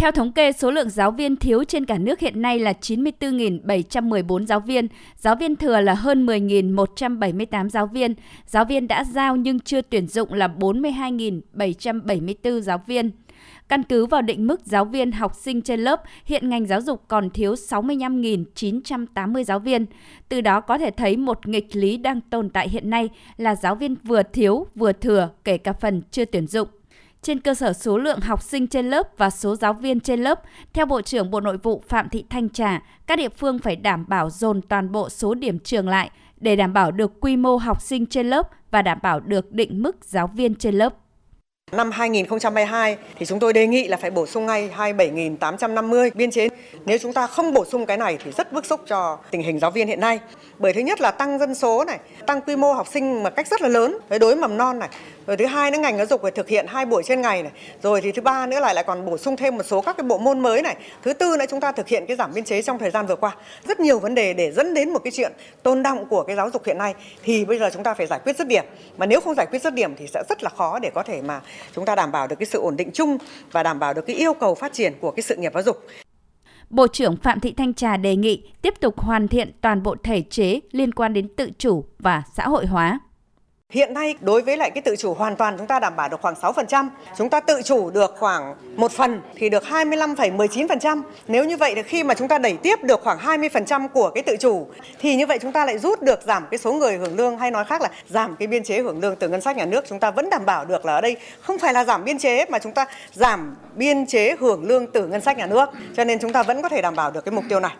Theo thống kê, số lượng giáo viên thiếu trên cả nước hiện nay là 94.714 giáo viên, giáo viên thừa là hơn 10.178 giáo viên, giáo viên đã giao nhưng chưa tuyển dụng là 42.774 giáo viên. Căn cứ vào định mức giáo viên học sinh trên lớp, hiện ngành giáo dục còn thiếu 65.980 giáo viên. Từ đó có thể thấy một nghịch lý đang tồn tại hiện nay là giáo viên vừa thiếu vừa thừa kể cả phần chưa tuyển dụng. Trên cơ sở số lượng học sinh trên lớp và số giáo viên trên lớp, theo Bộ trưởng Bộ Nội vụ Phạm Thị Thanh Trà, các địa phương phải đảm bảo dồn toàn bộ số điểm trường lại để đảm bảo được quy mô học sinh trên lớp và đảm bảo được định mức giáo viên trên lớp. Năm 2022 thì chúng tôi đề nghị là phải bổ sung ngay 27.850 biên chế. Nếu chúng ta không bổ sung cái này thì rất bức xúc cho tình hình giáo viên hiện nay. Bởi thứ nhất là tăng dân số này, tăng quy mô học sinh một cách rất là lớn với đối mầm non này. Rồi thứ hai nữa, ngành giáo dục phải thực hiện hai buổi trên ngày này. Rồi thì thứ ba nữa lại lại còn bổ sung thêm một số các cái bộ môn mới này. Thứ tư nữa, chúng ta thực hiện cái giảm biên chế trong thời gian vừa qua. Rất nhiều vấn đề để dẫn đến một cái chuyện tôn động của cái giáo dục hiện nay thì bây giờ chúng ta phải giải quyết dứt điểm. Mà nếu không giải quyết dứt điểm thì sẽ rất là khó để có thể mà chúng ta đảm bảo được cái sự ổn định chung và đảm bảo được cái yêu cầu phát triển của cái sự nghiệp giáo dục. Bộ trưởng Phạm Thị Thanh Trà đề nghị tiếp tục hoàn thiện toàn bộ thể chế liên quan đến tự chủ và xã hội hóa. Hiện nay đối với lại cái tự chủ hoàn toàn chúng ta đảm bảo được khoảng 6%, chúng ta tự chủ được khoảng một phần thì được 25,19%. Nếu như vậy thì khi mà chúng ta đẩy tiếp được khoảng 20% của cái tự chủ thì như vậy chúng ta lại rút được giảm cái số người hưởng lương hay nói khác là giảm cái biên chế hưởng lương từ ngân sách nhà nước. Chúng ta vẫn đảm bảo được là ở đây không phải là giảm biên chế mà chúng ta giảm biên chế hưởng lương từ ngân sách nhà nước. Cho nên chúng ta vẫn có thể đảm bảo được cái mục tiêu này.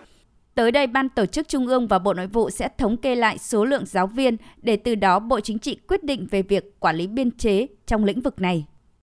Tới đây, Ban Tổ chức Trung ương và Bộ Nội vụ sẽ thống kê lại số lượng giáo viên để từ đó Bộ Chính trị quyết định về việc quản lý biên chế trong lĩnh vực này.